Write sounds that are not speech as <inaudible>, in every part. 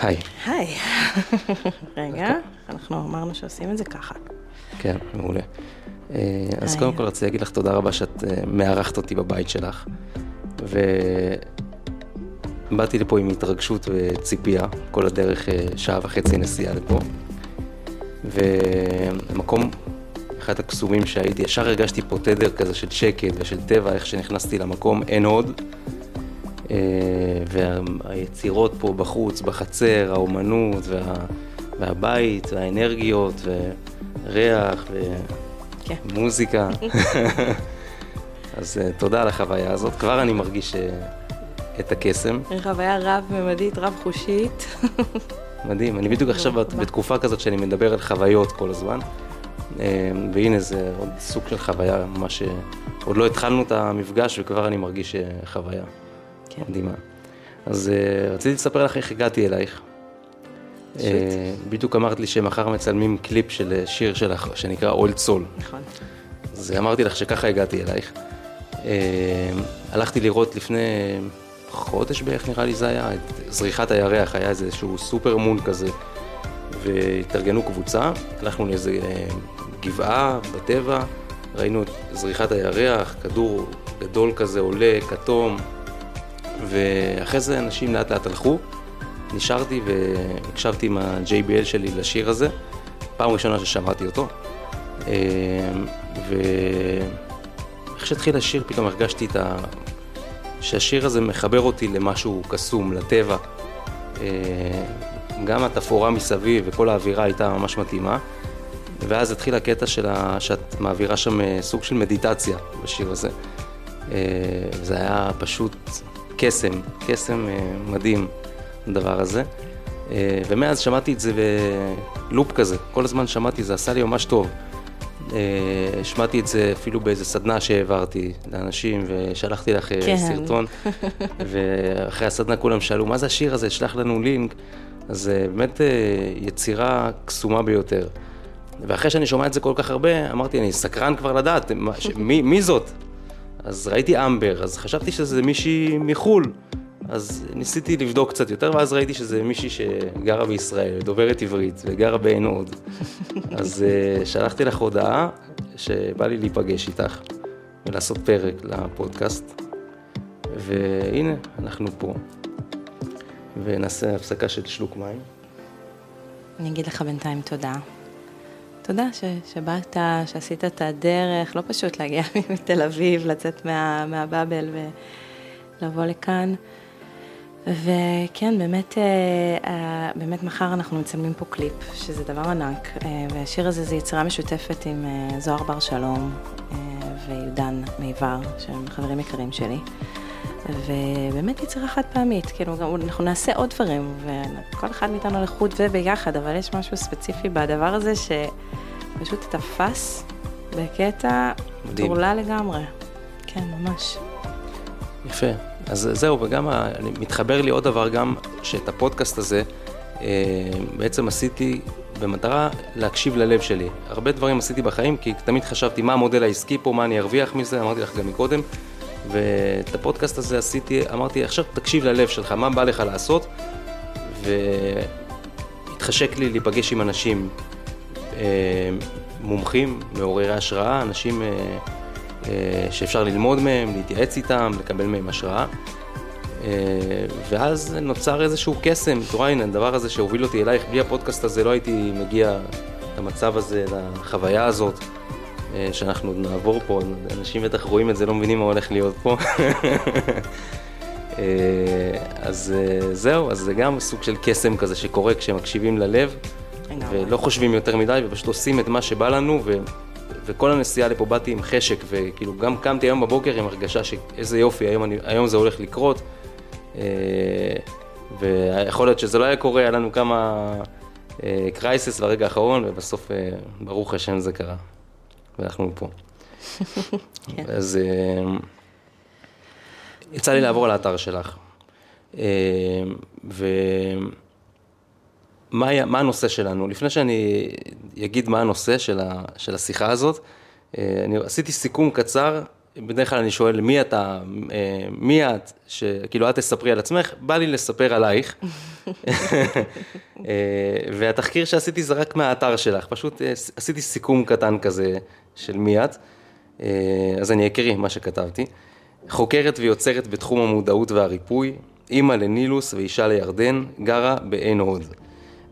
היי. היי. <laughs> רגע, אנחנו אמרנו שעושים את זה ככה. כן, מעולה. אה, אז. קודם כל רציתי להגיד לך תודה רבה שאת אה, מארחת אותי בבית שלך. ובאתי לפה עם התרגשות וציפייה, כל הדרך אה, שעה וחצי נסיעה לפה. ומקום, אחד הקסומים שהייתי, ישר הרגשתי פה תדר כזה של שקט ושל טבע, איך שנכנסתי למקום, אין עוד. אה, והיצירות פה בחוץ, בחצר, האומנות וה, והבית והאנרגיות וריח כן. ומוזיקה. <laughs> אז אה, תודה על החוויה הזאת, כבר אני מרגיש אה, את הקסם. חוויה רב-ממדית, רב-חושית. מדהים, אני בדיוק עכשיו בת- בתקופה כזאת שאני מדבר על חוויות כל הזמן. והנה זה עוד סוג של חוויה, ממש... אה, עוד לא התחלנו את המפגש וכבר אני מרגיש חוויה. מדהימה. אז אה, רציתי לספר לך איך הגעתי אלייך. אה, בדיוק אמרת לי שמחר מצלמים קליפ של אה, שיר שלך שנקרא אולד סול. נכון. אז אמרתי לך שככה הגעתי אלייך. הלכתי לראות לפני חודש בערך נראה לי זה היה, את זריחת הירח, היה איזשהו סופר מון כזה, והתארגנו קבוצה, הלכנו לאיזה גבעה בטבע, ראינו את זריחת הירח, כדור גדול כזה עולה, כתום, ואחרי זה אנשים לאט לאט הלכו, נשארתי והקשבתי עם ה-JBL שלי לשיר הזה, פעם ראשונה ששמעתי אותו. אה, ואיך שהתחיל השיר פתאום הרגשתי את ה... שהשיר הזה מחבר אותי למשהו קסום, לטבע. אה, גם התפאורה מסביב וכל האווירה הייתה ממש מתאימה. ואז התחיל הקטע של ה... שאת מעבירה שם אה, סוג של מדיטציה בשיר הזה. זה היה פשוט קסם, קסם אה, מדהים, הדבר הזה. אה, ומאז שמעתי את זה בלופ כזה, כל הזמן שמעתי, זה עשה לי ממש טוב. אה, השמעתי את זה אפילו באיזה סדנה שהעברתי לאנשים, ושלחתי לך כן. סרטון, <laughs> ואחרי הסדנה כולם שאלו, מה זה השיר הזה? שלח לנו לינק. אז זה באמת יצירה קסומה ביותר. ואחרי שאני שומע את זה כל כך הרבה, אמרתי, אני סקרן כבר לדעת, מי, מי זאת? אז ראיתי אמבר, אז חשבתי שזה מישהי מחו"ל. אז ניסיתי לבדוק קצת יותר, ואז ראיתי שזה מישהי שגרה בישראל, דוברת עברית, וגרה בעין הוד. <laughs> אז uh, שלחתי לך הודעה שבא לי להיפגש איתך ולעשות פרק לפודקאסט. והנה, אנחנו פה. ונעשה הפסקה של שלוק מים. אני אגיד לך בינתיים תודה. תודה ש, שבאת, שעשית את הדרך, לא פשוט להגיע <laughs> מתל אביב, לצאת מה, מהבאבל ולבוא לכאן. וכן, באמת, אה, אה, באמת מחר אנחנו מצלמים פה קליפ, שזה דבר ענק, אה, והשיר הזה זה יצירה משותפת עם זוהר בר שלום ויהודן מיבר, שהם חברים יקרים שלי. ובאמת יצירה חד פעמית, כאילו גם אנחנו נעשה עוד דברים, וכל אחד מאיתנו לחוד וביחד, אבל יש משהו ספציפי בדבר הזה שפשוט תפס בקטע. טורלה לגמרי. כן, ממש. יפה. אז זהו, וגם ה- אני מתחבר לי עוד דבר גם, שאת הפודקאסט הזה אה, בעצם עשיתי במטרה להקשיב ללב שלי. הרבה דברים עשיתי בחיים, כי תמיד חשבתי מה המודל העסקי פה, מה אני ארוויח מזה, אמרתי לך גם מקודם. ואת הפודקאסט הזה עשיתי, אמרתי, עכשיו תקשיב ללב שלך, מה בא לך לעשות? והתחשק לי להיפגש עם אנשים אה, מומחים, מעוררי השראה, אנשים אה, אה, שאפשר ללמוד מהם, להתייעץ איתם, לקבל מהם השראה. אה, ואז נוצר איזשהו קסם, תורה הנה, הדבר הזה שהוביל אותי אלייך, בלי הפודקאסט הזה לא הייתי מגיע למצב הזה, לחוויה הזאת, שאנחנו עוד נעבור פה, אנשים בטח רואים את זה, לא מבינים מה הולך להיות פה. <laughs> אה, אז אה, זהו, אז זה גם סוג של קסם כזה שקורה כשמקשיבים ללב. ולא חושבים יותר מדי, ופשוט עושים את מה שבא לנו, ו... וכל הנסיעה לפה באתי עם חשק, וכאילו גם קמתי היום בבוקר עם הרגשה שאיזה יופי, היום, אני, היום זה הולך לקרות. אה, ויכול להיות שזה לא היה קורה, היה לנו כמה קרייסס ברגע האחרון, ובסוף, אה, ברוך השם, זה קרה. ואנחנו פה. <laughs> כן. אז אה, יצא לי לעבור על האתר שלך. אה, ומה מה הנושא שלנו? לפני שאני אגיד מה הנושא של, ה, של השיחה הזאת, אה, אני עשיתי סיכום קצר, בדרך כלל אני שואל מי אתה, מי את, שכאילו את תספרי על עצמך, בא לי לספר עלייך, <laughs> והתחקיר שעשיתי זה רק מהאתר שלך, פשוט עשיתי סיכום קטן כזה של מי את, אז אני אקריא מה שכתבתי. חוקרת ויוצרת בתחום המודעות והריפוי, אימא לנילוס ואישה לירדן, גרה בעין הוד.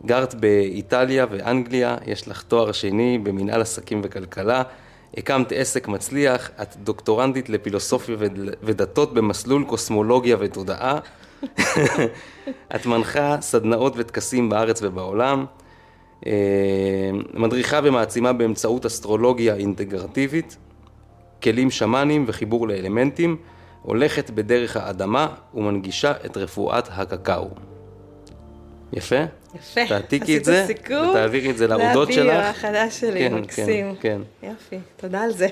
גרת באיטליה ואנגליה, יש לך תואר שני במנהל עסקים וכלכלה, הקמת עסק מצליח, את דוקטורנטית לפילוסופיה ודתות במסלול קוסמולוגיה ותודעה. <laughs> את מנחה סדנאות וטקסים בארץ ובעולם. אה, מדריכה ומעצימה באמצעות אסטרולוגיה אינטגרטיבית, כלים שמאנים וחיבור לאלמנטים, הולכת בדרך האדמה ומנגישה את רפואת הקקאו. יפה? יפה. תעתיקי את זה, ותעבירי את זה לעובדות שלך. להביא החדש שלי, כן, מקסים. כן, כן. יופי, תודה על זה.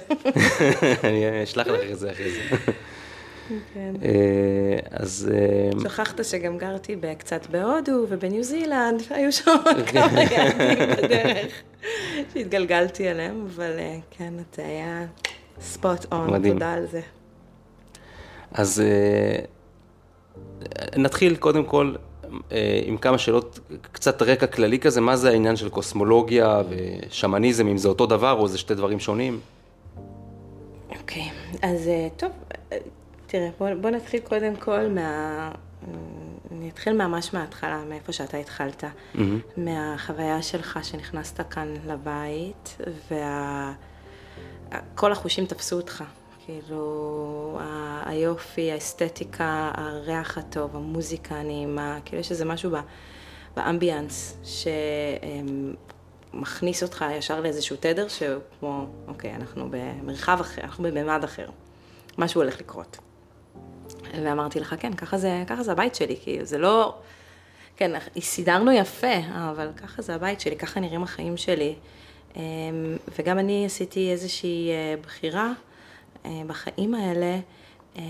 <laughs> אני אשלח לך את זה אחרי זה. כן. אה, אז... אה, שכחת שגם גרתי קצת בהודו ובניו זילנד, <laughs> והיו שם עוד כמה יעדים בדרך <laughs> שהתגלגלתי אליהם, אבל אה, כן, אתה היה ספוט און, תודה על זה. אז נתחיל קודם כל עם כמה שאלות, קצת רקע כללי כזה, מה זה העניין של קוסמולוגיה ושמניזם, אם זה אותו דבר או זה שתי דברים שונים? אוקיי, okay. אז טוב, תראה, בוא, בוא נתחיל קודם כל מה... אני אתחיל ממש מההתחלה, מאיפה שאתה התחלת, mm-hmm. מהחוויה שלך שנכנסת כאן לבית, וכל וה... החושים תפסו אותך. כאילו, היופי, האסתטיקה, הריח הטוב, המוזיקה הנעימה, כאילו יש איזה משהו באמביאנס שמכניס אותך ישר לאיזשהו תדר שהוא כמו, אוקיי, אנחנו במרחב אחר, אנחנו בממד אחר, משהו הולך לקרות. ואמרתי לך, כן, ככה זה, ככה זה הבית שלי, כאילו, זה לא... כן, סידרנו יפה, אבל ככה זה הבית שלי, ככה נראים החיים שלי. אמ, וגם אני עשיתי איזושהי אה, בחירה. אה, בחיים האלה אה,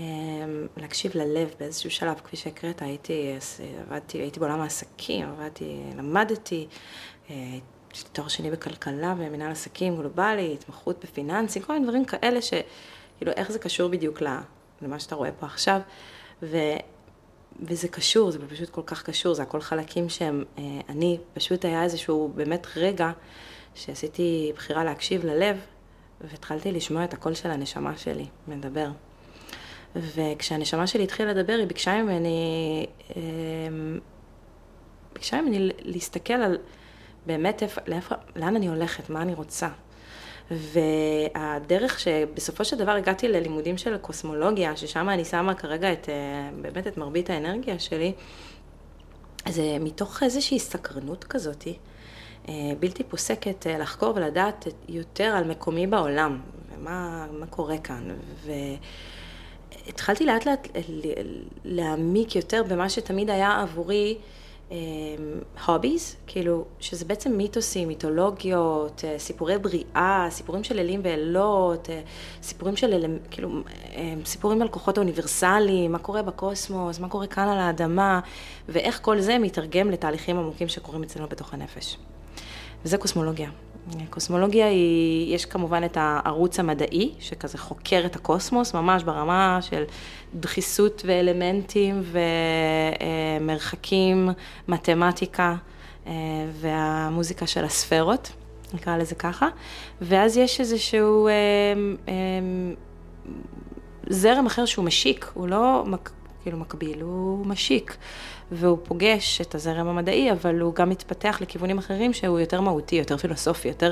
להקשיב ללב באיזשהו שלב, כפי שהקראת, הייתי, עבדתי, הייתי בעולם העסקים, עבדתי, למדתי, אה, יש לי תואר שני בכלכלה ומנהל עסקים גלובלי, התמחות בפיננסים, כל מיני דברים כאלה שכאילו איך זה קשור בדיוק למה שאתה רואה פה עכשיו, ו, וזה קשור, זה פשוט כל כך קשור, זה הכל חלקים שהם, אני, פשוט היה איזשהו באמת רגע שעשיתי בחירה להקשיב ללב, והתחלתי לשמוע את הקול של הנשמה שלי מדבר. וכשהנשמה שלי התחילה לדבר, היא ביקשה ממני, אמ, ביקשה ממני להסתכל על באמת איפה, לאן אני הולכת, מה אני רוצה. והדרך שבסופו של דבר הגעתי ללימודים של קוסמולוגיה, ששם אני שמה כרגע את, אה, באמת את מרבית האנרגיה שלי, זה מתוך איזושהי סקרנות כזאתי. אה, בלתי פוסקת אה, לחקור ולדעת יותר על מקומי בעולם, ומה קורה כאן. והתחלתי לאט לאט להעמיק יותר במה שתמיד היה עבורי הוביז, אה, כאילו, שזה בעצם מיתוסים, מיתולוגיות, סיפורי בריאה, סיפורים של אלים ואלות, סיפורים של, כאילו, סיפורים על כוחות האוניברסליים, מה קורה בקוסמוס, מה קורה כאן על האדמה, ואיך כל זה מתרגם לתהליכים עמוקים שקורים אצלנו בתוך הנפש. וזה קוסמולוגיה. קוסמולוגיה היא, יש כמובן את הערוץ המדעי, שכזה חוקר את הקוסמוס, ממש ברמה של דחיסות ואלמנטים ומרחקים, מתמטיקה אה, והמוזיקה של הספרות, נקרא לזה ככה. ואז יש איזשהו אה, אה, זרם אחר שהוא משיק, הוא לא כאילו מקביל, הוא משיק. והוא פוגש את הזרם המדעי, אבל הוא גם מתפתח לכיוונים אחרים שהוא יותר מהותי, יותר פילוסופי, יותר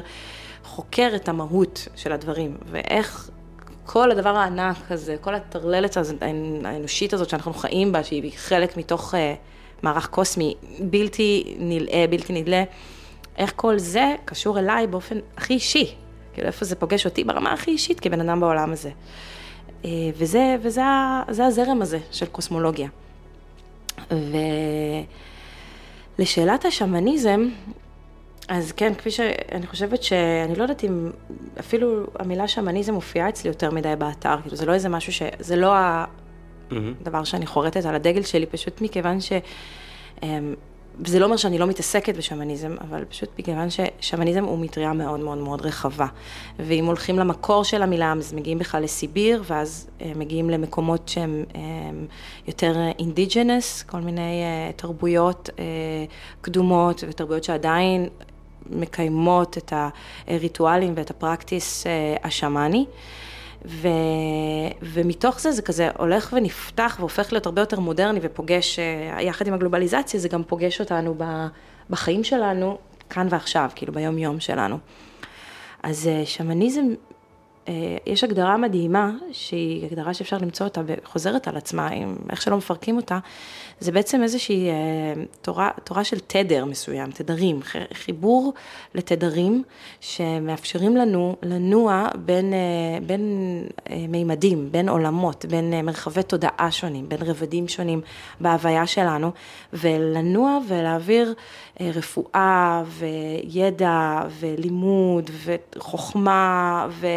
חוקר את המהות של הדברים, ואיך כל הדבר הענק הזה, כל הטרללת האנושית הזאת שאנחנו חיים בה, שהיא חלק מתוך uh, מערך קוסמי בלתי נלאה, בלתי נדלה, איך כל זה קשור אליי באופן הכי אישי, כאילו איפה זה פוגש אותי ברמה הכי אישית כבן אדם בעולם הזה. Uh, וזה, וזה זה הזרם הזה של קוסמולוגיה. ולשאלת השמניזם, אז כן, כפי שאני חושבת שאני לא יודעת אם אפילו המילה שמניזם מופיעה אצלי יותר מדי באתר, כאילו זה לא איזה משהו ש... זה לא הדבר שאני חורטת על הדגל שלי, פשוט מכיוון ש... אמ, וזה לא אומר שאני לא מתעסקת בשמניזם, אבל פשוט בגלל ששמניזם הוא מטריה מאוד מאוד מאוד רחבה. ואם הולכים למקור של המילה, אז מגיעים בכלל לסיביר, ואז אה, מגיעים למקומות שהם אה, יותר אינדיג'נס, כל מיני אה, תרבויות קדומות ותרבויות שעדיין מקיימות את הריטואלים ואת הפרקטיס השמאני. ו, ומתוך זה זה כזה הולך ונפתח והופך להיות הרבה יותר מודרני ופוגש, אה, יחד עם הגלובליזציה, זה גם פוגש אותנו בחיים שלנו, כאן ועכשיו, כאילו ביום יום שלנו. אז אה, שמניזם אה, יש הגדרה מדהימה, שהיא הגדרה שאפשר למצוא אותה וחוזרת על עצמה, עם איך שלא מפרקים אותה, זה בעצם איזושהי אה, תורה, תורה של תדר מסוים, תדרים, חיבור לתדרים שמאפשרים לנו לנוע בין, אה, בין מימדים, בין עולמות, בין מרחבי תודעה שונים, בין רבדים שונים בהוויה שלנו, ולנוע ולהעביר רפואה וידע ולימוד וחוכמה ו...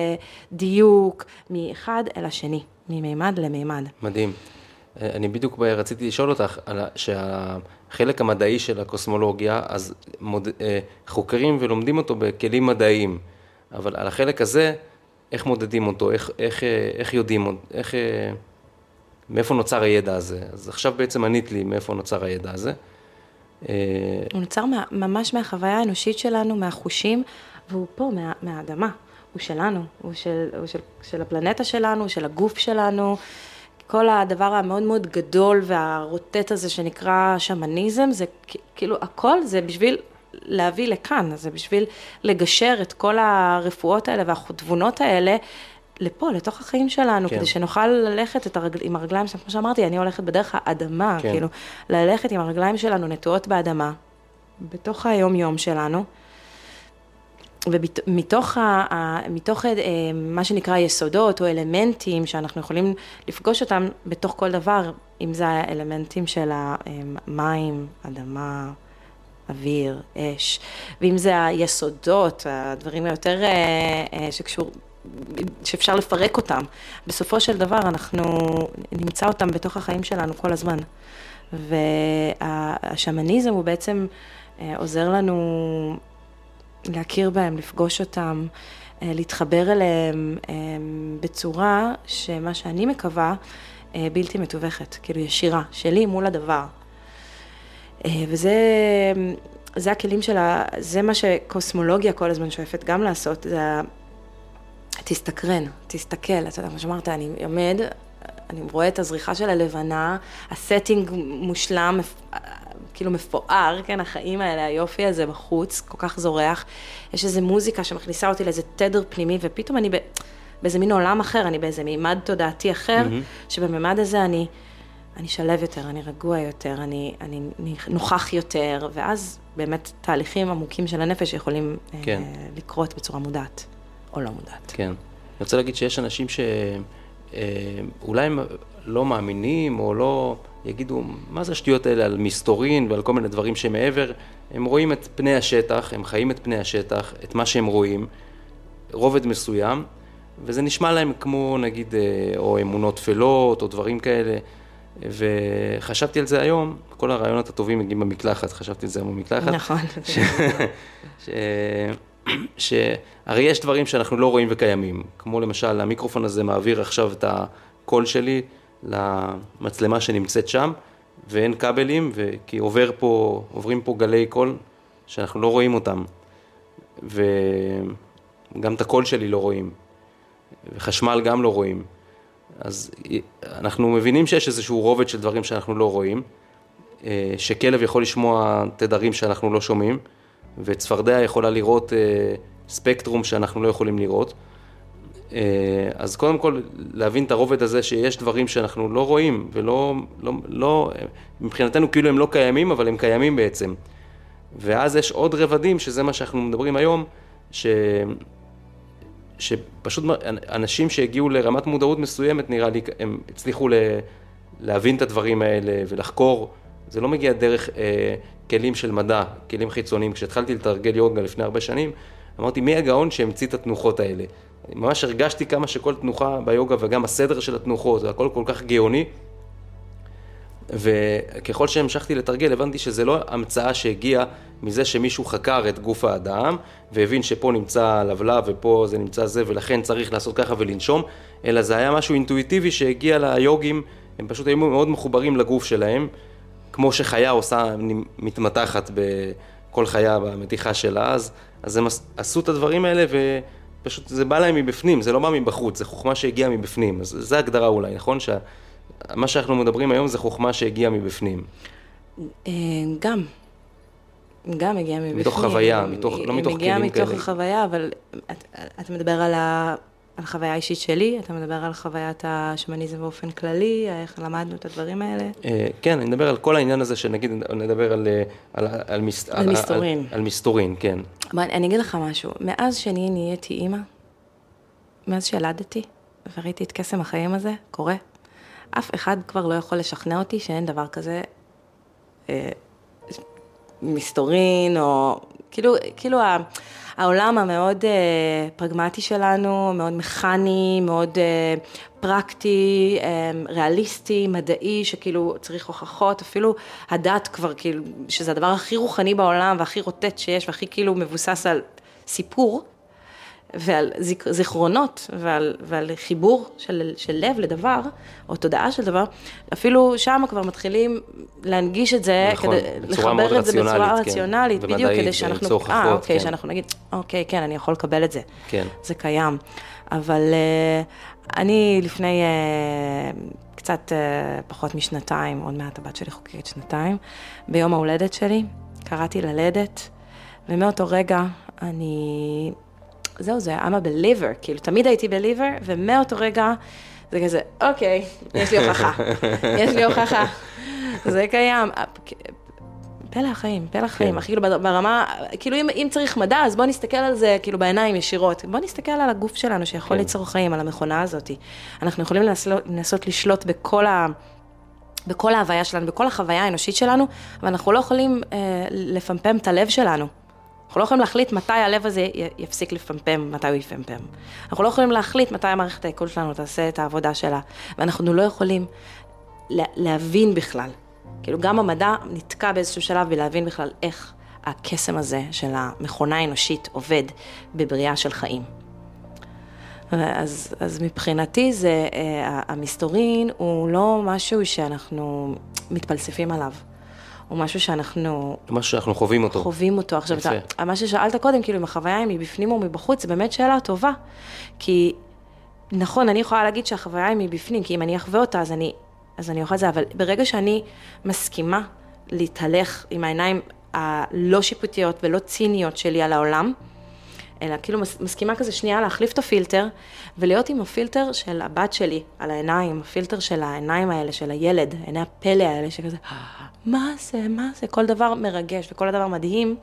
דיוק מאחד אל השני, ממימד למימד. מדהים. אני בדיוק רציתי לשאול אותך, שהחלק המדעי של הקוסמולוגיה, אז מוד, אה, חוקרים ולומדים אותו בכלים מדעיים, אבל על החלק הזה, איך מודדים אותו, איך, איך, אה, איך יודעים, איך, אה, מאיפה נוצר הידע הזה. אז עכשיו בעצם ענית לי מאיפה נוצר הידע הזה. הוא נוצר ממש מהחוויה האנושית שלנו, מהחושים, והוא פה, מה, מהאדמה. הוא שלנו, הוא, של, הוא של, של הפלנטה שלנו, של הגוף שלנו. כל הדבר המאוד מאוד גדול והרוטט הזה שנקרא שמניזם, זה כאילו הכל זה בשביל להביא לכאן, זה בשביל לגשר את כל הרפואות האלה והתבונות האלה לפה, לתוך החיים שלנו, כן. כדי שנוכל ללכת את הרגל, עם הרגליים, כמו שאמרתי, אני הולכת בדרך האדמה, כן. כאילו, ללכת עם הרגליים שלנו נטועות באדמה, בתוך היום-יום שלנו. ומתוך ה, מתוך, אה, מה שנקרא יסודות או אלמנטים שאנחנו יכולים לפגוש אותם בתוך כל דבר, אם זה האלמנטים של המים, אדמה, אוויר, אש, ואם זה היסודות, הדברים היותר אה, אה, שקשור, שאפשר לפרק אותם. בסופו של דבר אנחנו נמצא אותם בתוך החיים שלנו כל הזמן. והשמניזם הוא בעצם עוזר לנו להכיר בהם, לפגוש אותם, אה, להתחבר אליהם אה, בצורה שמה שאני מקווה, אה, בלתי מתווכת, כאילו ישירה, שלי מול הדבר. וזה זה הכלים שלה, זה מה שקוסמולוגיה כל הזמן שואפת גם לעשות, זה תסתקרן, תסתכל, אתה יודע, כמו שאמרת, אני עומד, אני רואה את הזריחה של הלבנה, הסטינג מושלם, כאילו מפואר, כן, החיים האלה, היופי הזה בחוץ, כל כך זורח. יש איזו מוזיקה שמכניסה אותי לאיזה תדר פנימי, ופתאום אני ב... באיזה מין עולם אחר, אני באיזה מימד תודעתי אחר, mm-hmm. שבמימד הזה אני, אני שלב יותר, אני רגוע יותר, אני, אני, אני נוכח יותר, ואז באמת תהליכים עמוקים של הנפש יכולים כן. אה, לקרות בצורה מודעת, או לא מודעת. כן. אני רוצה להגיד שיש אנשים שאולי אה, הם לא מאמינים, או לא... יגידו, מה זה השטויות האלה על מסתורין ועל כל מיני דברים שמעבר, הם רואים את פני השטח, הם חיים את פני השטח, את מה שהם רואים, רובד מסוים, וזה נשמע להם כמו נגיד, אה, או אמונות טפלות, או דברים כאלה, וחשבתי על זה היום, כל הרעיונות הטובים מגיעים במקלחת, חשבתי על זה היום במקלחת. נכון. ש... ש... שהרי יש דברים שאנחנו לא רואים וקיימים, כמו למשל המיקרופון הזה מעביר עכשיו את הקול שלי למצלמה שנמצאת שם, ואין כבלים, כי עובר פה, עוברים פה גלי קול שאנחנו לא רואים אותם, וגם את הקול שלי לא רואים, וחשמל גם לא רואים. אז אנחנו מבינים שיש איזשהו רובד של דברים שאנחנו לא רואים, אה, שכלב יכול לשמוע תדרים שאנחנו לא שומעים, וצפרדע יכולה לראות אה, ספקטרום שאנחנו לא יכולים לראות. אה, אז קודם כל להבין את הרובד הזה שיש דברים שאנחנו לא רואים ולא, לא, לא, מבחינתנו כאילו הם לא קיימים, אבל הם קיימים בעצם. ואז יש עוד רבדים, שזה מה שאנחנו מדברים היום, ש... שפשוט אנשים שהגיעו לרמת מודעות מסוימת, נראה לי, הם הצליחו ל... להבין את הדברים האלה ולחקור. זה לא מגיע דרך אה, כלים של מדע, כלים חיצוניים. כשהתחלתי לתרגל יוגה לפני הרבה שנים, אמרתי, מי הגאון שהמציא את התנוחות האלה? ממש הרגשתי כמה שכל תנוחה ביוגה וגם הסדר של התנוחות, זה הכל כל כך גאוני. וככל שהמשכתי לתרגל, הבנתי שזה לא המצאה שהגיעה מזה שמישהו חקר את גוף האדם, והבין שפה נמצא לבלב ופה זה נמצא זה, ולכן צריך לעשות ככה ולנשום, אלא זה היה משהו אינטואיטיבי שהגיע ליוגים, הם פשוט היו מאוד מחוברים לגוף שלהם, כמו שחיה עושה, מתמתחת בכל חיה במתיחה שלה, אז, אז הם עשו את הדברים האלה ופשוט זה בא להם מבפנים, זה לא בא מבחוץ, זה חוכמה שהגיעה מבפנים, אז זו הגדרה אולי, נכון? שה... מה שאנחנו מדברים היום זה חוכמה שהגיעה מבפנים. אה, גם. גם הגיעה מבפנים. מתוך חוויה, מתוך, לא מתוך כלים כאלה. היא מגיעה מתוך החוויה, אבל אתה מדבר על, ה, על החוויה האישית שלי, אתה מדבר על חוויית השמניזם באופן כללי, איך למדנו את הדברים האלה. אה, כן, אני מדבר על כל העניין הזה, שנגיד נדבר על, על, על, על, על מסתורין. על, על מסתורין, כן. אני אגיד לך משהו, מאז שאני נהייתי אימא, מאז שילדתי, וראיתי את קסם החיים הזה, קורה, אף אחד כבר לא יכול לשכנע אותי שאין דבר כזה אה, מסתורין, או כאילו, כאילו העולם המאוד אה, פרגמטי שלנו, מאוד מכני, מאוד אה, פרקטי, אה, ריאליסטי, מדעי, שכאילו צריך הוכחות, אפילו הדת כבר כאילו, שזה הדבר הכי רוחני בעולם והכי רוטט שיש והכי כאילו מבוסס על סיפור. ועל זיכרונות ועל, ועל חיבור של, של לב לדבר, או תודעה של דבר, אפילו שם כבר מתחילים להנגיש את זה, נכון, כדי לחבר את זה בצורה כן. רציונלית, בדיוק, כדי שאנחנו, אה, אוקיי, כן. שאנחנו נגיד, אוקיי, כן, אני יכול לקבל את זה, כן. זה קיים, אבל uh, אני לפני uh, קצת uh, פחות משנתיים, עוד מעט הבת שלי חוקרת שנתיים, ביום ההולדת שלי, קראתי ללדת, ומאותו רגע אני זהו, זה I'm a believer, כאילו, תמיד הייתי believer, ומאותו רגע זה כזה, אוקיי, יש לי הוכחה, <laughs> יש לי הוכחה, זה קיים. פלא החיים, פלא החיים, כן. כאילו ברמה, כאילו אם, אם צריך מדע, אז בוא נסתכל על זה כאילו בעיניים ישירות. בוא נסתכל על הגוף שלנו שיכול כן. ליצור חיים, על המכונה הזאת. אנחנו יכולים לנסות, לשלוט בכל, ה, בכל ההוויה שלנו, בכל החוויה האנושית שלנו, אבל אנחנו לא יכולים אה, לפמפם את הלב שלנו. אנחנו לא יכולים להחליט מתי הלב הזה יפסיק לפמפם, מתי הוא יפמפם. אנחנו לא יכולים להחליט מתי המערכת העיכול שלנו תעשה את העבודה שלה, ואנחנו לא יכולים להבין בכלל. כאילו גם המדע נתקע באיזשהו שלב בלהבין בכלל איך הקסם הזה של המכונה האנושית עובד בבריאה של חיים. אז, אז מבחינתי זה, אה, המסתורין הוא לא משהו שאנחנו מתפלספים עליו. הוא משהו שאנחנו... משהו שאנחנו חווים אותו. חווים אותו. עכשיו, אתה, מה ששאלת קודם, כאילו, אם החוויה היא מבפנים או מבחוץ, זו באמת שאלה טובה. כי, נכון, אני יכולה להגיד שהחוויה היא מבפנים, כי אם אני אחווה אותה, אז אני, אז אני אוכל את זה, אבל ברגע שאני מסכימה להתהלך עם העיניים הלא שיפוטיות ולא ציניות שלי על העולם, אלא כאילו מסכימה כזה שנייה להחליף את הפילטר, ולהיות עם הפילטר של הבת שלי על העיניים, הפילטר של העיניים האלה, של הילד, עיני הפלא האלה, שכזה, מה זה, מה זה, כל דבר מרגש וכל דבר מדהים.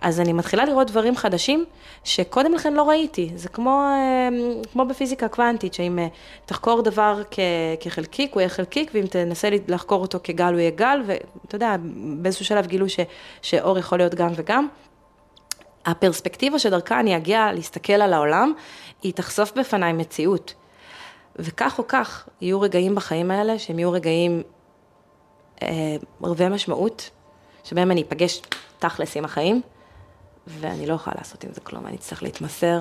אז אני מתחילה לראות דברים חדשים שקודם לכן לא ראיתי. זה כמו, אמ, כמו בפיזיקה קוונטית, שאם אה, תחקור דבר כ, כחלקיק, הוא יהיה חלקיק, ואם תנסה לחקור אותו כגל, הוא יהיה גל, ואתה יודע, באיזשהו שלב גילו ש, שאור יכול להיות גם וגם. הפרספקטיבה שדרכה אני אגיע להסתכל על העולם, היא תחשוף בפניי מציאות. וכך או כך, יהיו רגעים בחיים האלה שהם יהיו רגעים רבי משמעות, שבהם אני אפגש תכלס עם החיים, ואני לא יכולה לעשות עם זה כלום, אני אצטרך להתמסר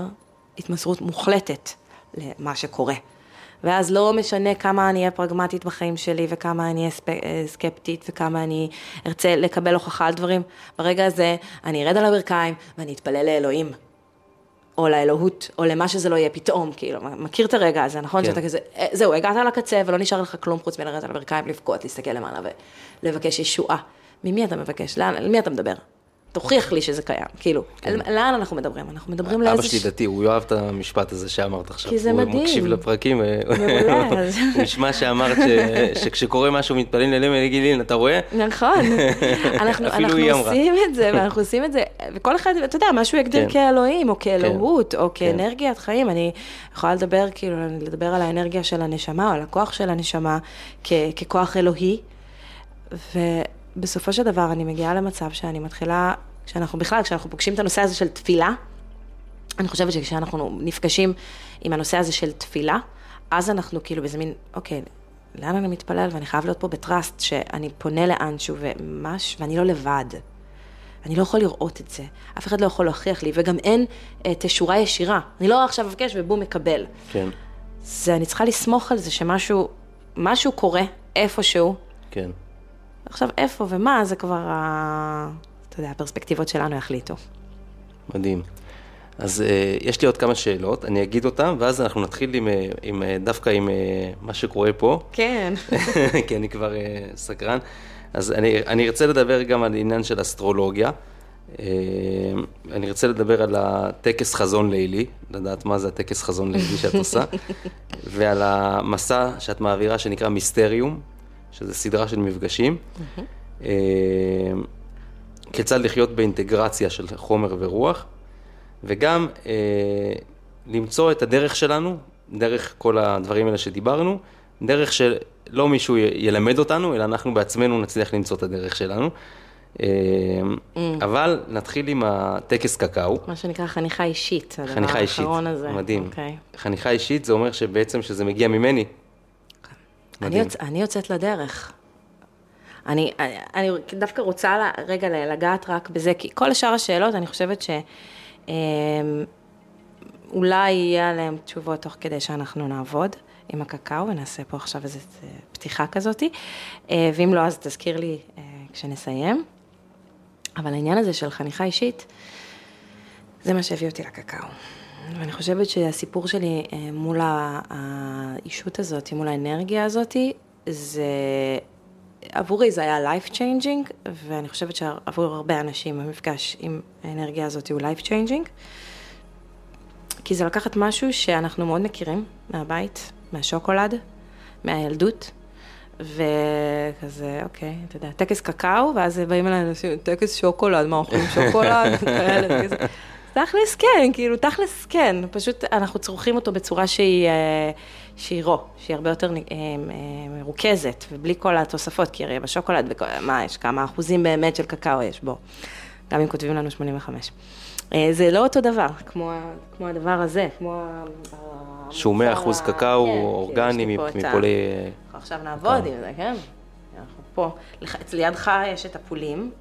התמסרות מוחלטת למה שקורה. ואז לא משנה כמה אני אהיה פרגמטית בחיים שלי, וכמה אני אהיה אה, סקפטית, וכמה אני ארצה לקבל הוכחה על דברים, ברגע הזה אני ארד על הברכיים ואני אתפלל לאלוהים. או לאלוהות, או למה שזה לא יהיה פתאום, כאילו, מכיר את הרגע הזה, נכון? כן. שאתה כזה, אה, זהו, הגעת לקצה ולא נשאר לך כלום חוץ מלרדת על הברכיים, לבכות, להסתכל למעלה ולבקש ישועה. ממי אתה מבקש? לאן, על מי אתה מדבר? תוכיח לי שזה קיים, כאילו, כן. לאן אנחנו מדברים? אנחנו מדברים לאיזה... אבא שלי דתי, הוא יאהב את המשפט הזה שאמרת עכשיו. כי זה מדהים. הוא מקשיב לפרקים, <laughs> הוא נשמע שאמרת שכשקורה משהו מתפללים ללם אלי אתה רואה? נכון. <laughs> אנחנו עושים את זה, ואנחנו עושים את זה, וכל אחד, אתה יודע, משהו יגדיר כן. כאלוהים, או כאלוהות, או כן. כאנרגיית חיים. אני יכולה לדבר, כאילו, לדבר על האנרגיה של הנשמה, או על הכוח של הנשמה, ככוח אלוהי, ו... בסופו של דבר אני מגיעה למצב שאני מתחילה, כשאנחנו בכלל, כשאנחנו פוגשים את הנושא הזה של תפילה, אני חושבת שכשאנחנו נפגשים עם הנושא הזה של תפילה, אז אנחנו כאילו באיזה מין, אוקיי, לאן אני מתפלל, ואני חייב להיות פה בטראסט, שאני פונה לאנשהו ומש, ואני לא לבד. אני לא יכול לראות את זה, אף אחד לא יכול להוכיח לי, וגם אין אה, תשורה ישירה. אני לא עכשיו אבקש ובום מקבל. כן. זה, אני צריכה לסמוך על זה שמשהו משהו קורה איפשהו. כן. עכשיו, איפה ומה, זה כבר, ה... אתה יודע, הפרספקטיבות שלנו יחליטו. מדהים. אז uh, יש לי עוד כמה שאלות, אני אגיד אותן, ואז אנחנו נתחיל עם, אה, עם, אה, דווקא עם uh, מה שקורה פה. כן. <laughs> כי אני כבר uh, סקרן. אז אני, אני ארצה לדבר גם על עניין של אסטרולוגיה. Uh, אני רוצה לדבר על הטקס חזון לילי, לדעת מה זה הטקס חזון לילי שאת עושה, <laughs> ועל המסע שאת מעבירה שנקרא מיסטריום, שזה סדרה של מפגשים. Uh, כיצד לחיות באינטגרציה של חומר ורוח. וגם אה, למצוא את הדרך שלנו, דרך כל הדברים האלה שדיברנו, דרך שלא מישהו ילמד אותנו, אלא אנחנו בעצמנו נצליח למצוא את הדרך שלנו. אה, mm. אבל נתחיל עם הטקס קקאו. מה שנקרא חניכה אישית, הדבר האחרון הזה. מדהים. Okay. אוקיי. חניכה אישית זה אומר שבעצם שזה מגיע ממני. אני, יוצ... אני יוצאת לדרך. אני, אני, אני דווקא רוצה רגע לגעת רק בזה, כי כל שאר השאלות, אני חושבת ש... אמ, אולי יהיה עליהם תשובות תוך כדי שאנחנו נעבוד עם הקקאו ונעשה פה עכשיו איזו פתיחה כזאתי, אה, ואם לא, אז תזכיר לי אה, כשנסיים. אבל העניין הזה של חניכה אישית, זה מה שהביא אותי לקקאו. ואני חושבת שהסיפור שלי אה, מול האישות הזאת, מול האנרגיה הזאת, זה, עבורי זה היה life changing, ואני חושבת שעבור הרבה אנשים המפגש עם האנרגיה הזאת הוא life changing, כי זה לקחת משהו שאנחנו מאוד מכירים מהבית, מהשוקולד, מהילדות, וכזה, אוקיי, אתה יודע, טקס קקאו, ואז באים אליי אנשים, טקס שוקולד, מה אוכלים שוקולד, <laughs> כאלה, כזה. תכלס כן, כאילו, תכלס כן, פשוט אנחנו צורכים אותו בצורה שהיא, אה, שהיא רו, שהיא הרבה יותר אה, אה, מרוכזת, ובלי כל התוספות, כי הרי בשוקולד, וכל, מה, יש כמה אחוזים באמת של קקאו יש בו, גם אם כותבים לנו 85. זה לא אותו דבר, כמו, כמו הדבר הזה, כמו... שהוא 100 אחוז קקאו כן, אורגני מפולי... עכשיו נעבוד עם זה, כן? אנחנו פה, אצלי לידך יש את הפולים,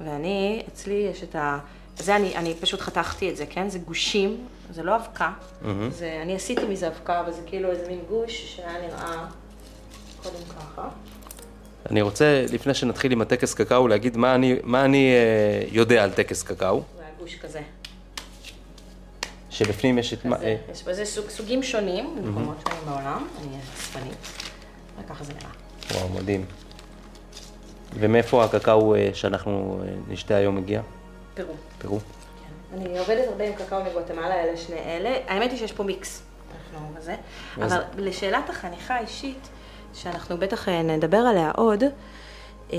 ואני, אצלי יש את ה... זה אני, אני פשוט חתכתי את זה, כן? זה גושים, זה לא אבקה. Mm-hmm. זה, אני עשיתי מזה אבקה, אבל זה כאילו איזה מין גוש שהיה נראה קודם ככה. אני רוצה, לפני שנתחיל עם הטקס קקאו, להגיד מה אני, מה אני אה, יודע על טקס קקאו. זה היה גוש כזה. שבפנים יש את מה... אה... יש בזה סוג, סוגים שונים, במקומות mm-hmm. שונים בעולם, אני אספנית, וככה זה נראה. וואו, מדהים. ומאיפה הקקאו אה, שאנחנו אה, נשתה היום מגיע? פרו. פרו? כן. אני עובדת הרבה עם קקאו מגואטמלה, אלה שני אלה. האמת היא שיש פה מיקס. בזה. אבל לשאלת החניכה האישית, שאנחנו בטח אה, נדבר עליה עוד, אה,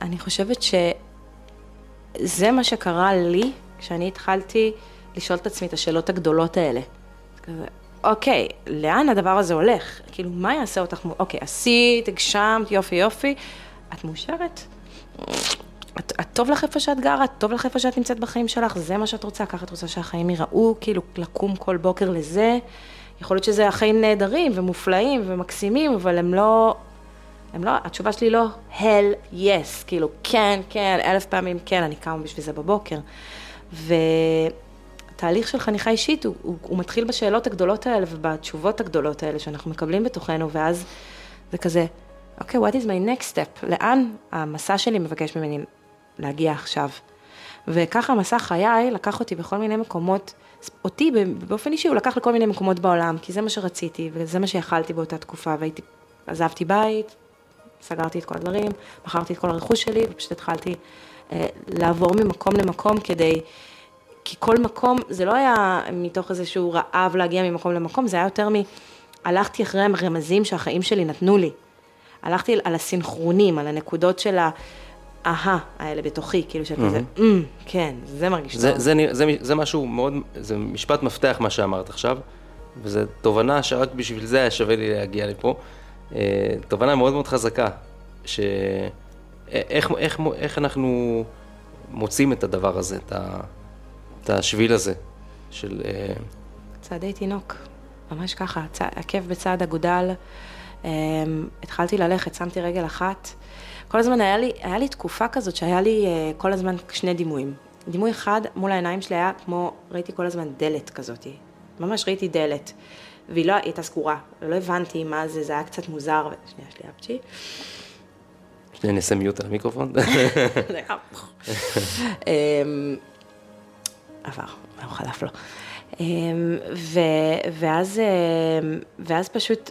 אני חושבת שזה מה שקרה לי כשאני התחלתי לשאול את עצמי את השאלות הגדולות האלה. כזה, אוקיי, לאן הדבר הזה הולך? כאילו, מה יעשה אותך, אוקיי, עשית, הגשמת, יופי יופי, את מאושרת? את, את טוב לך איפה שאת גרה, טוב לך איפה שאת נמצאת בחיים שלך, זה מה שאת רוצה, ככה את רוצה שהחיים ייראו, כאילו לקום כל בוקר לזה. יכול להיות שזה החיים נהדרים ומופלאים ומקסימים, אבל הם לא, הם לא, התשובה שלי לא hell yes, כאילו כן, כן, אלף פעמים כן, אני קמה בשביל זה בבוקר. ותהליך של חניכה אישית, הוא, הוא, הוא מתחיל בשאלות הגדולות האלה ובתשובות הגדולות האלה שאנחנו מקבלים בתוכנו, ואז זה כזה, אוקיי, okay, what is my next step? לאן המסע שלי מבקש ממני להגיע עכשיו. וככה מסע חיי לקח אותי בכל מיני מקומות, אותי באופן אישי הוא לקח לכל מיני מקומות בעולם, כי זה מה שרציתי וזה מה שיכלתי באותה תקופה, והייתי, עזבתי בית, סגרתי את כל הדברים, מכרתי את כל הרכוש שלי ופשוט התחלתי אה, לעבור ממקום למקום כדי, כי כל מקום, זה לא היה מתוך איזשהו רעב להגיע ממקום למקום, זה היה יותר מ... הלכתי אחרי הרמזים שהחיים שלי נתנו לי. הלכתי על הסינכרונים, על הנקודות של ה... אהה האלה בתוכי, כאילו שאת כזה, mm, כן, זה מרגיש טוב. זה, זה, זה משהו מאוד, זה משפט מפתח מה שאמרת עכשיו, וזו תובנה שרק בשביל זה היה שווה לי להגיע לפה. אה, תובנה מאוד מאוד חזקה, שאיך איך, איך אנחנו מוצאים את הדבר הזה, את, ה, את השביל הזה של... אה, צעדי תינוק, ממש ככה, צע, עקב בצעד אגודל. התחלתי ללכת, שמתי רגל אחת. כל הזמן היה לי, היה לי תקופה כזאת שהיה לי uh, כל הזמן שני דימויים. דימוי אחד מול העיניים שלי היה כמו, ראיתי כל הזמן דלת כזאת. ממש ראיתי דלת. והיא לא הייתה סגורה, לא הבנתי מה זה, זה היה קצת מוזר. שנייה, יש לי אפצ'י. שנייה, נעשה מיוט על המיקרופון. <laughs> אמ, עבר, לא חלף לו. אמ, ואז, אמ, ואז פשוט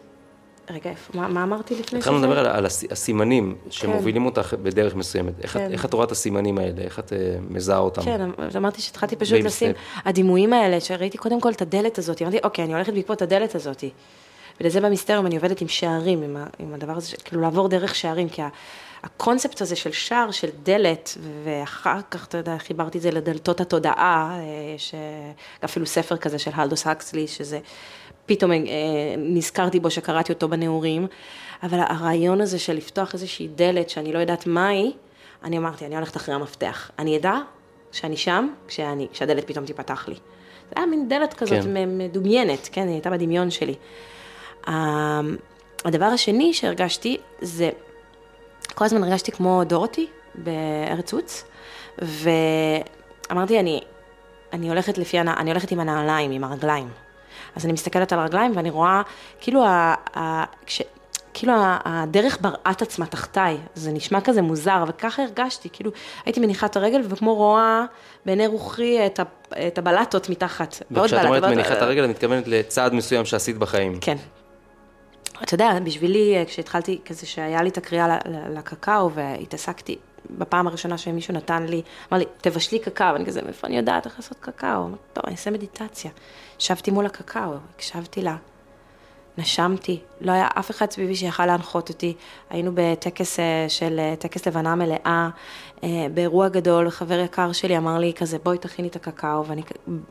רגע, מה, מה אמרתי לפני שזה? התחלנו לדבר על, על הסימנים שמובילים כן. אותך בדרך מסוימת. איך, כן. איך את רואה את הסימנים האלה? איך את uh, מזהה אותם? כן, אמרתי שהתחלתי פשוט לשים, הדימויים האלה, שראיתי קודם כל את הדלת הזאת, אמרתי, אוקיי, אני הולכת בעקבות הדלת הזאת. ולזה במיסטריום אני עובדת עם שערים, עם, ה, עם הדבר הזה, כאילו לעבור דרך שערים, כי הקונספט הזה של שער, של דלת, ואחר כך, אתה יודע, חיברתי את זה לדלתות התודעה, אה, יש אפילו ספר כזה של הלדוס הקסלי, שזה פתאום אה, נזכרתי בו שקראתי אותו בנעורים, אבל הרעיון הזה של לפתוח איזושהי דלת שאני לא יודעת מהי, אני אמרתי, אני הולכת אחרי המפתח. אני אדע שאני שם כשאני, כשהדלת פתאום תיפתח לי. זה היה מין דלת כזאת כן. מדומיינת, כן, היא הייתה בדמיון שלי. הדבר השני שהרגשתי זה, כל הזמן הרגשתי כמו דורותי בארץ עוץ, ואמרתי, אני, אני הולכת לפי, אני הולכת עם הנעליים, עם הרגליים. אז אני מסתכלת על הרגליים ואני רואה, כאילו, ה, ה, כש, כאילו הדרך בראת עצמה תחתיי, זה נשמע כזה מוזר, וככה הרגשתי, כאילו הייתי מניחה את הרגל וכמו רואה בעיני רוחי את, ה, את הבלטות מתחת. וכשאת אומרת מניחה את הרגל, את מתכוונת לצעד מסוים שעשית בחיים. כן. אתה יודע, בשבילי, כשהתחלתי, כזה שהיה לי את הקריאה לקקאו והתעסקתי, בפעם הראשונה שמישהו נתן לי, אמר לי, תבשלי קקאו, אני כזה, מאיפה אני יודעת איך לעשות קקאו? טוב, אני אעשה מדיטציה. ישבתי מול הקקאו, הקשבתי לה, נשמתי, לא היה אף אחד סביבי שיכל להנחות אותי. היינו בטקס אה, של, אה, טקס לבנה מלאה, אה, באירוע גדול, חבר יקר שלי אמר לי כזה, בואי תכיני את הקקאו,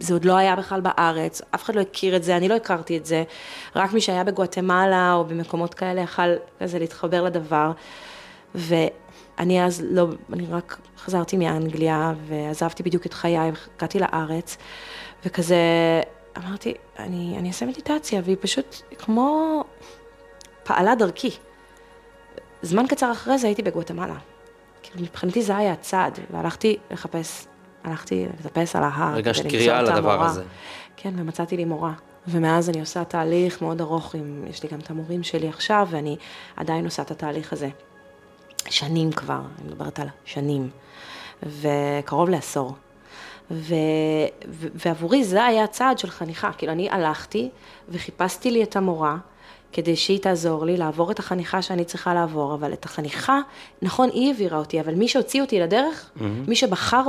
וזה עוד לא היה בכלל בארץ, אף אחד לא הכיר את זה, אני לא הכרתי את זה, רק מי שהיה בגואטמלה או במקומות כאלה יכל כזה להתחבר לדבר. ואני אז לא, אני רק חזרתי מאנגליה ועזבתי בדיוק את חיי, הגעתי לארץ, וכזה אמרתי, אני, אני אעשה מדיטציה, והיא פשוט כמו פעלה דרכי. זמן קצר אחרי זה הייתי בגואטמלה. כאילו מבחינתי זה היה הצעד, והלכתי לחפש, הלכתי לטפס על ההר. הרגשת קריאה על הדבר הזה. כן, ומצאתי לי מורה. ומאז אני עושה תהליך מאוד ארוך, עם, יש לי גם את המורים שלי עכשיו, ואני עדיין עושה את התהליך הזה. שנים כבר, אני מדברת על שנים, וקרוב לעשור. ו, ו, ועבורי זה היה הצעד של חניכה, כאילו אני הלכתי וחיפשתי לי את המורה כדי שהיא תעזור לי לעבור את החניכה שאני צריכה לעבור, אבל את החניכה, נכון, היא העבירה אותי, אבל מי שהוציא אותי לדרך, mm-hmm. מי שבחר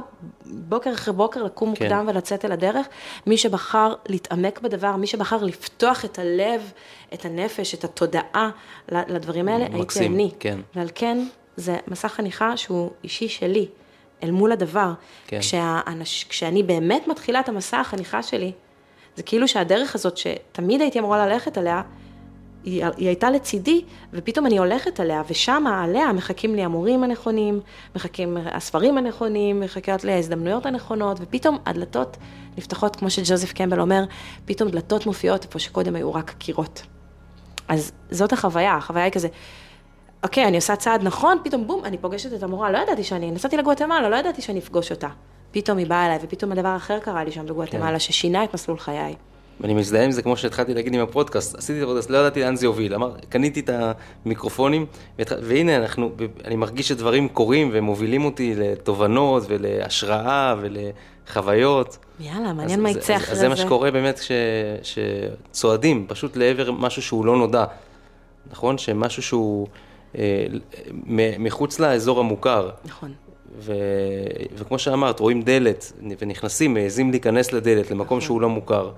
בוקר אחרי בוקר לקום כן. מוקדם ולצאת אל הדרך, מי שבחר להתעמק בדבר, מי שבחר לפתוח את הלב, את הנפש, את התודעה לדברים האלה, מקסים, הייתי אני. כן. ועל כן, זה מסע חניכה שהוא אישי שלי. אל מול הדבר. כן. כשהאנש, כשאני באמת מתחילה את המסע החניכה שלי, זה כאילו שהדרך הזאת שתמיד הייתי אמורה ללכת עליה, היא, היא הייתה לצידי, ופתאום אני הולכת עליה, ושם עליה מחכים לי המורים הנכונים, מחכים הספרים הנכונים, מחכות לי ההזדמנויות הנכונות, ופתאום הדלתות נפתחות, כמו שג'וזף קמבל אומר, פתאום דלתות מופיעות איפה שקודם היו רק קירות. אז זאת החוויה, החוויה היא כזה, אוקיי, אני עושה צעד נכון, פתאום בום, אני פוגשת את המורה, לא ידעתי שאני, נסעתי לגואטמלה, לא ידעתי שאני אפגוש אותה. פתאום היא באה אליי, ופתאום הדבר האחר קרה לי שם בגואטמלה, כן. ששינה את מסלול חיי. ואני מזדהה עם זה כמו שהתחלתי להגיד עם הפודקאסט, עשיתי את הפודקאסט, לא ידעתי לאן זה יוביל, אמר, קניתי את המיקרופונים, והתח... והנה אנחנו, אני מרגיש שדברים קורים ומובילים אותי לתובנות ולהשראה ולחוויות. יאללה, מעניין מה יצא אחרי זה. אז זה מה שקורה באמת ש... שצועדים פשוט לעבר משהו שהוא לא נודע, נכון? שמשהו שהוא... אה, מחוץ לאזור המוכר. נכון. ו... וכמו שאמרת, רואים דלת ונכנסים, מעזים להיכנס לדלת, למקום נכון. שהוא לא מוכר.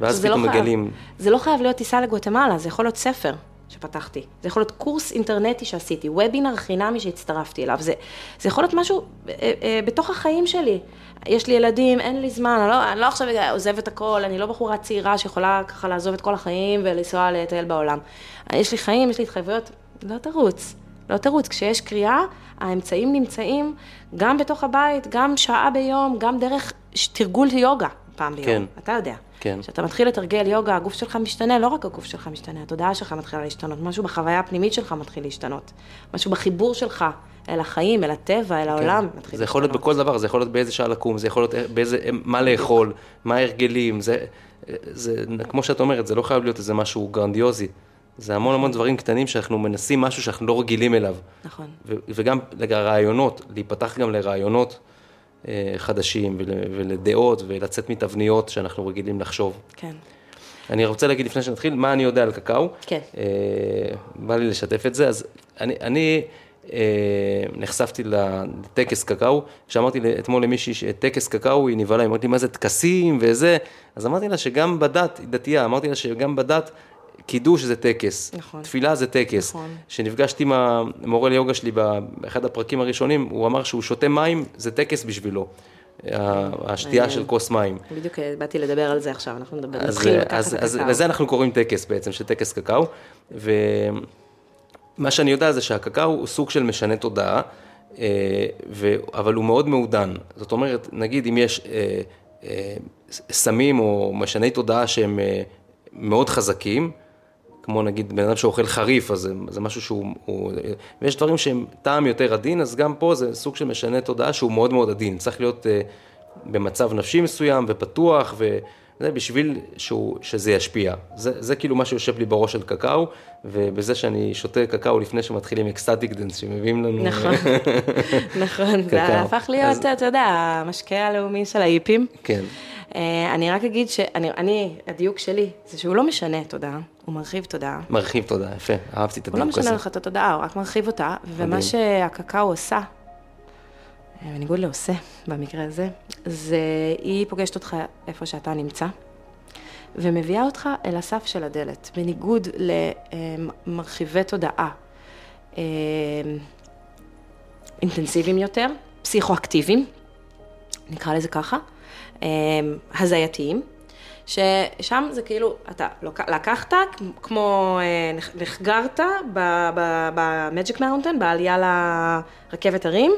ואז פתאום לא מגלים. חייב, זה לא חייב להיות טיסה לגואטמלה, זה יכול להיות ספר שפתחתי. זה יכול להיות קורס אינטרנטי שעשיתי, וובינר חינמי שהצטרפתי אליו. זה, זה יכול להיות משהו אה, אה, בתוך החיים שלי. יש לי ילדים, אין לי זמן, אני לא, אני לא עכשיו עוזבת הכל, אני לא בחורה צעירה שיכולה ככה לעזוב את כל החיים ולנסוע לטייל בעולם. יש לי חיים, יש לי התחייבויות, לא תרוץ. לא תרוץ. כשיש קריאה, האמצעים נמצאים גם בתוך הבית, גם שעה ביום, גם דרך תרגול יוגה. פעם ביום. כן. אתה יודע. כן. כשאתה מתחיל לתרגל יוגה, הגוף שלך משתנה, לא רק הגוף שלך משתנה, התודעה שלך מתחילה להשתנות, משהו בחוויה הפנימית שלך מתחיל להשתנות. משהו בחיבור שלך אל החיים, אל הטבע, אל העולם, מתחיל להשתנות. זה יכול להיות בכל דבר, זה יכול להיות באיזה שעה לקום, זה יכול להיות באיזה, מה לאכול, מה ההרגלים, זה, זה, כמו שאת אומרת, זה לא חייב להיות איזה משהו גרנדיוזי. זה המון המון דברים קטנים שאנחנו מנסים משהו שאנחנו לא רגילים אליו. נכון. ו- וגם לרעיונות, להיפתח גם לרעיונות אה, חדשים ול- ולדעות ולצאת מתבניות שאנחנו רגילים לחשוב. כן. אני רוצה להגיד לפני שנתחיל, מה אני יודע על קקאו. כן. אה, בא לי לשתף את זה, אז אני, אני אה, נחשפתי לטקס קקאו, כשאמרתי אתמול למישהי שטקס קקאו היא נבהלה, היא אמרת לי מה זה טקסים וזה, אז אמרתי לה שגם בדת, היא דתייה, אמרתי לה שגם בדת קידוש זה טקס, נכון. תפילה זה טקס. נכון. כשנפגשתי עם המורה ליוגה שלי באחד הפרקים הראשונים, הוא אמר שהוא שותה מים, זה טקס בשבילו. השתייה. של כוס מים. בדיוק אה, באתי לדבר על זה עכשיו, אנחנו נדבר, אז, נתחיל לקחת אז, את אז הקקאו. לזה אנחנו קוראים טקס בעצם, של טקס קקאו. ומה שאני יודע זה שהקקאו הוא סוג של משנה תודעה, אה, ו... אבל הוא מאוד מעודן. זאת אומרת, נגיד אם יש אה, אה, סמים או משני תודעה שהם אה, מאוד חזקים, כמו נגיד בן אדם שאוכל חריף, אז זה, זה משהו שהוא, הוא, ויש דברים שהם טעם יותר עדין, אז גם פה זה סוג של משנה תודעה שהוא מאוד מאוד עדין, צריך להיות uh, במצב נפשי מסוים ופתוח, וזה בשביל שהוא, שזה ישפיע. זה, זה כאילו מה שיושב לי בראש של קקאו, ובזה שאני שותה קקאו לפני שמתחילים ecstatic dance, שמביאים לנו... נכון, <laughs> נכון, זה. הפך להיות, אז- אתה יודע, המשקה הלאומי של ההיפים. כן, אה, אני רק אגיד שאני, אני, הדיוק שלי, זה שהוא לא משנה תודעה, הוא מרחיב תודעה. מרחיב תודה, יפה, אהבתי את הוא לא הדיוק הזה. משנה לך את התודעה, הוא רק מרחיב אותה, ומה. שהקקאו עושה, בניגוד לעושה במקרה הזה, זה היא פוגשת אותך איפה שאתה נמצא, ומביאה אותך אל הסף של הדלת, בניגוד למרחיבי תודעה אה, אינטנסיביים יותר, פסיכואקטיביים, נקרא לזה ככה, אה, הזייתיים, ששם זה כאילו, אתה לקחת, כמו אה, נח- נחגרת ב Magic Mountain, בעלייה לרכבת הרים,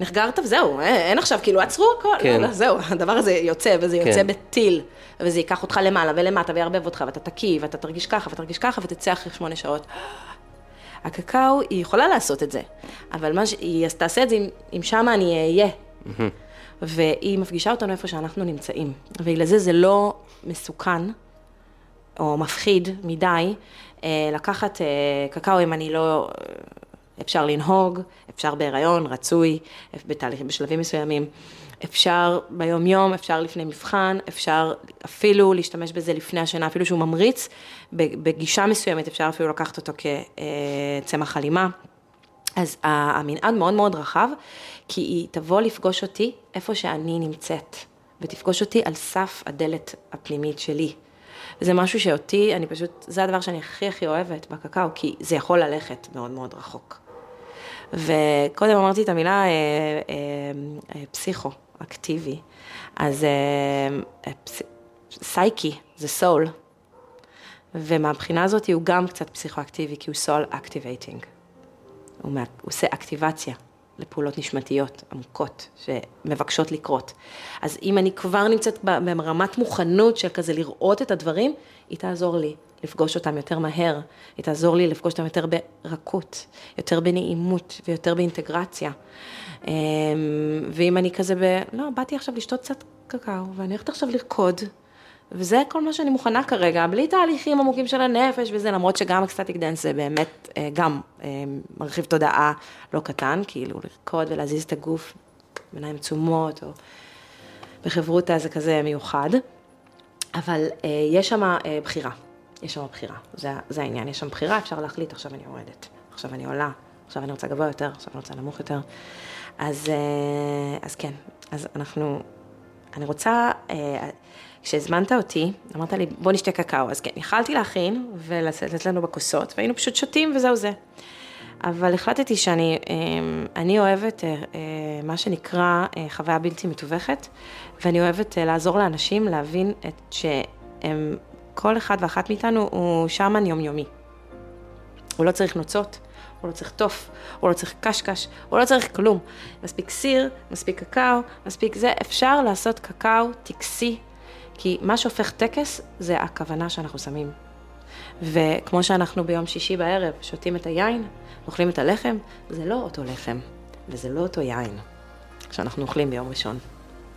נחגרת וזהו, אה, אין עכשיו, כאילו עצרו הכל, כן. לא, לא, זהו, הדבר הזה יוצא, וזה יוצא כן. בטיל, וזה ייקח אותך למעלה ולמטה ויערבב אותך, ואתה תקיא, ואתה תרגיש ככה, ותרגיש ככה, ותצא אחרי שמונה שעות. הקקאו, היא יכולה לעשות את זה, אבל מה ש... היא תעשה את זה אם, אם שמה אני אהיה. והיא מפגישה אותנו איפה שאנחנו נמצאים. ובגלל זה זה לא מסוכן, או מפחיד מדי, אה, לקחת אה, קקאו אם אני לא... אפשר לנהוג, אפשר בהיריון, רצוי, בתהליכים, בשלבים מסוימים. אפשר ביום-יום, אפשר לפני מבחן, אפשר אפילו להשתמש בזה לפני השינה, אפילו שהוא ממריץ, בגישה מסוימת אפשר אפילו לקחת אותו כצמח הלימה. אז המנעד מאוד מאוד רחב, כי היא תבוא לפגוש אותי איפה שאני נמצאת, ותפגוש אותי על סף הדלת הפנימית שלי. וזה משהו שאותי, אני פשוט, זה הדבר שאני הכי הכי אוהבת בקקאו, כי זה יכול ללכת מאוד מאוד רחוק. וקודם אמרתי את המילה אה, אה, אה, פסיכואקטיבי, אז אה, אה, פס... psyche זה soul, ומהבחינה הזאת הוא גם קצת פסיכואקטיבי, כי הוא soul activating. הוא. הוא עושה אקטיבציה לפעולות נשמתיות עמוקות שמבקשות לקרות. אז אם אני כבר נמצאת ברמת מוכנות של כזה לראות את הדברים, היא תעזור לי לפגוש אותם יותר מהר, היא תעזור לי לפגוש אותם יותר ברכות, יותר בנעימות ויותר באינטגרציה. אמ, ואם אני כזה ב... לא, באתי עכשיו לשתות קצת קקאו, ואני הולכת עכשיו לרקוד. וזה כל מה שאני מוכנה כרגע, בלי תהליכים עמוקים של הנפש וזה, למרות שגם ecstatic dance זה באמת אה, גם אה, מרחיב תודעה לא קטן, כאילו לרקוד ולהזיז את הגוף בעיניים עצומות, או בחברותה זה כזה מיוחד. אבל אה, יש שם אה, בחירה, יש שם בחירה, זה, זה העניין, יש שם בחירה, אפשר להחליט, עכשיו אני יורדת, עכשיו אני עולה, עכשיו אני רוצה גבוה יותר, עכשיו אני רוצה נמוך יותר. אז, אה, אז כן, אז אנחנו, אני רוצה, אה, כשהזמנת אותי, אמרת לי, בוא נשתה קקאו, אז כן, יכלתי להכין ולתת לנו בכוסות, והיינו פשוט שותים וזהו זה. אבל החלטתי שאני אה, אני אוהבת אה, מה שנקרא חוויה בלתי מתווכת, ואני אוהבת לעזור לאנשים להבין את שהם, כל אחד ואחת מאיתנו הוא שמן יומיומי. הוא לא צריך נוצות, הוא לא צריך תוף, הוא לא צריך קשקש, הוא לא צריך כלום. מספיק סיר, מספיק קקאו, מספיק זה, אפשר לעשות קקאו טקסי, כי מה שהופך טקס זה הכוונה שאנחנו שמים. וכמו שאנחנו ביום שישי בערב שותים את היין, אוכלים את הלחם, זה לא אותו לחם, וזה לא אותו יין שאנחנו אוכלים ביום ראשון.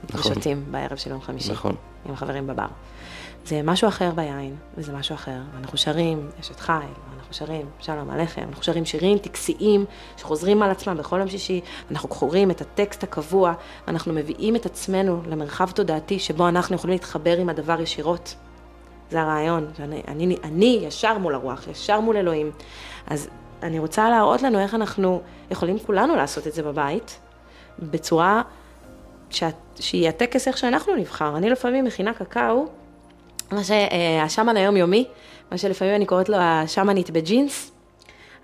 נכון. ושותים בערב של יום חמישי. נכון. עם החברים בבר. זה משהו אחר ביין, וזה משהו אחר. אנחנו שרים אשת חיל, אנחנו שרים שלום עליכם, אנחנו שרים שירים טקסיים שחוזרים על עצמם בכל יום שישי, אנחנו קוראים את הטקסט הקבוע, אנחנו מביאים את עצמנו למרחב תודעתי שבו אנחנו יכולים להתחבר עם הדבר ישירות. זה הרעיון, שאני אני, אני ישר מול הרוח, ישר מול אלוהים. אז אני רוצה להראות לנו איך אנחנו יכולים כולנו לעשות את זה בבית, בצורה שה, שהיא הטקס איך שאנחנו נבחר. אני לפעמים מכינה קקאו, מה שהשמן היומיומי, מה שלפעמים אני קוראת לו השמנית בג'ינס.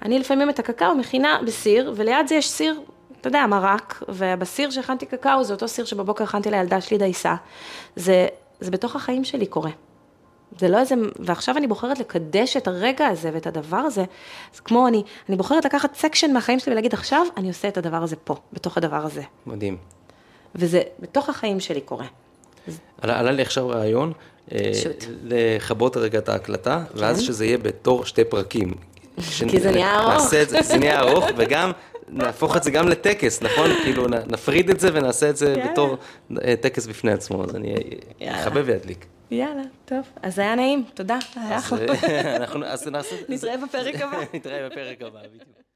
אני לפעמים את הקקאו מכינה בסיר, וליד זה יש סיר, אתה יודע, מרק, ובסיר שהכנתי קקאו זה אותו סיר שבבוקר הכנתי לילדה שלי דייסה. זה, זה בתוך החיים שלי קורה. זה לא איזה, ועכשיו אני בוחרת לקדש את הרגע הזה ואת הדבר הזה, אז כמו אני, אני בוחרת לקחת section מהחיים שלי ולהגיד, עכשיו אני עושה את הדבר הזה פה, בתוך הדבר הזה. מדהים. וזה בתוך החיים שלי קורה. עלה לי עכשיו רעיון, אה, לכבות רגע את ההקלטה, ואז כן. שזה יהיה בתור שתי פרקים. <laughs> כי זה נהיה ארוך. זה נהיה ארוך, <laughs> וגם נהפוך את זה גם לטקס, נכון? כאילו נפריד את זה ונעשה את זה בתור אה, טקס בפני עצמו, אז אני אחבב ואדליק. יאללה, טוב. אז היה נעים, תודה, היה אחלה. <laughs> אז נעשה... נתראה בפרק הבא. נתראה בפרק הבא, בדיוק.